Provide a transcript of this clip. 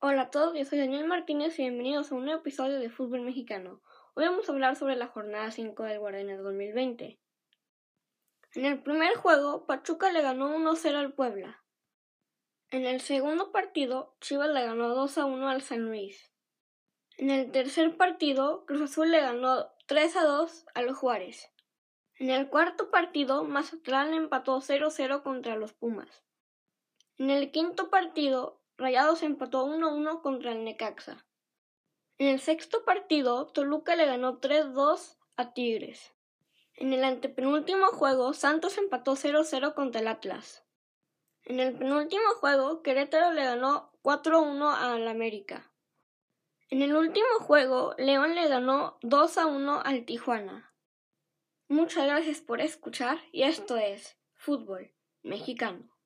Hola a todos, yo soy Daniel Martínez y bienvenidos a un nuevo episodio de Fútbol Mexicano. Hoy vamos a hablar sobre la jornada 5 del Guardianes 2020. En el primer juego, Pachuca le ganó 1-0 al Puebla. En el segundo partido, Chivas le ganó 2-1 al San Luis. En el tercer partido, Cruz Azul le ganó 3-2 a los Juárez. En el cuarto partido, Mazatlán empató 0-0 contra los Pumas. En el quinto partido, Rayados empató 1-1 contra el Necaxa. En el sexto partido, Toluca le ganó 3-2 a Tigres. En el antepenúltimo juego, Santos empató 0-0 contra el Atlas. En el penúltimo juego, Querétaro le ganó 4-1 al América. En el último juego, León le ganó 2-1 al Tijuana. Muchas gracias por escuchar y esto es Fútbol Mexicano.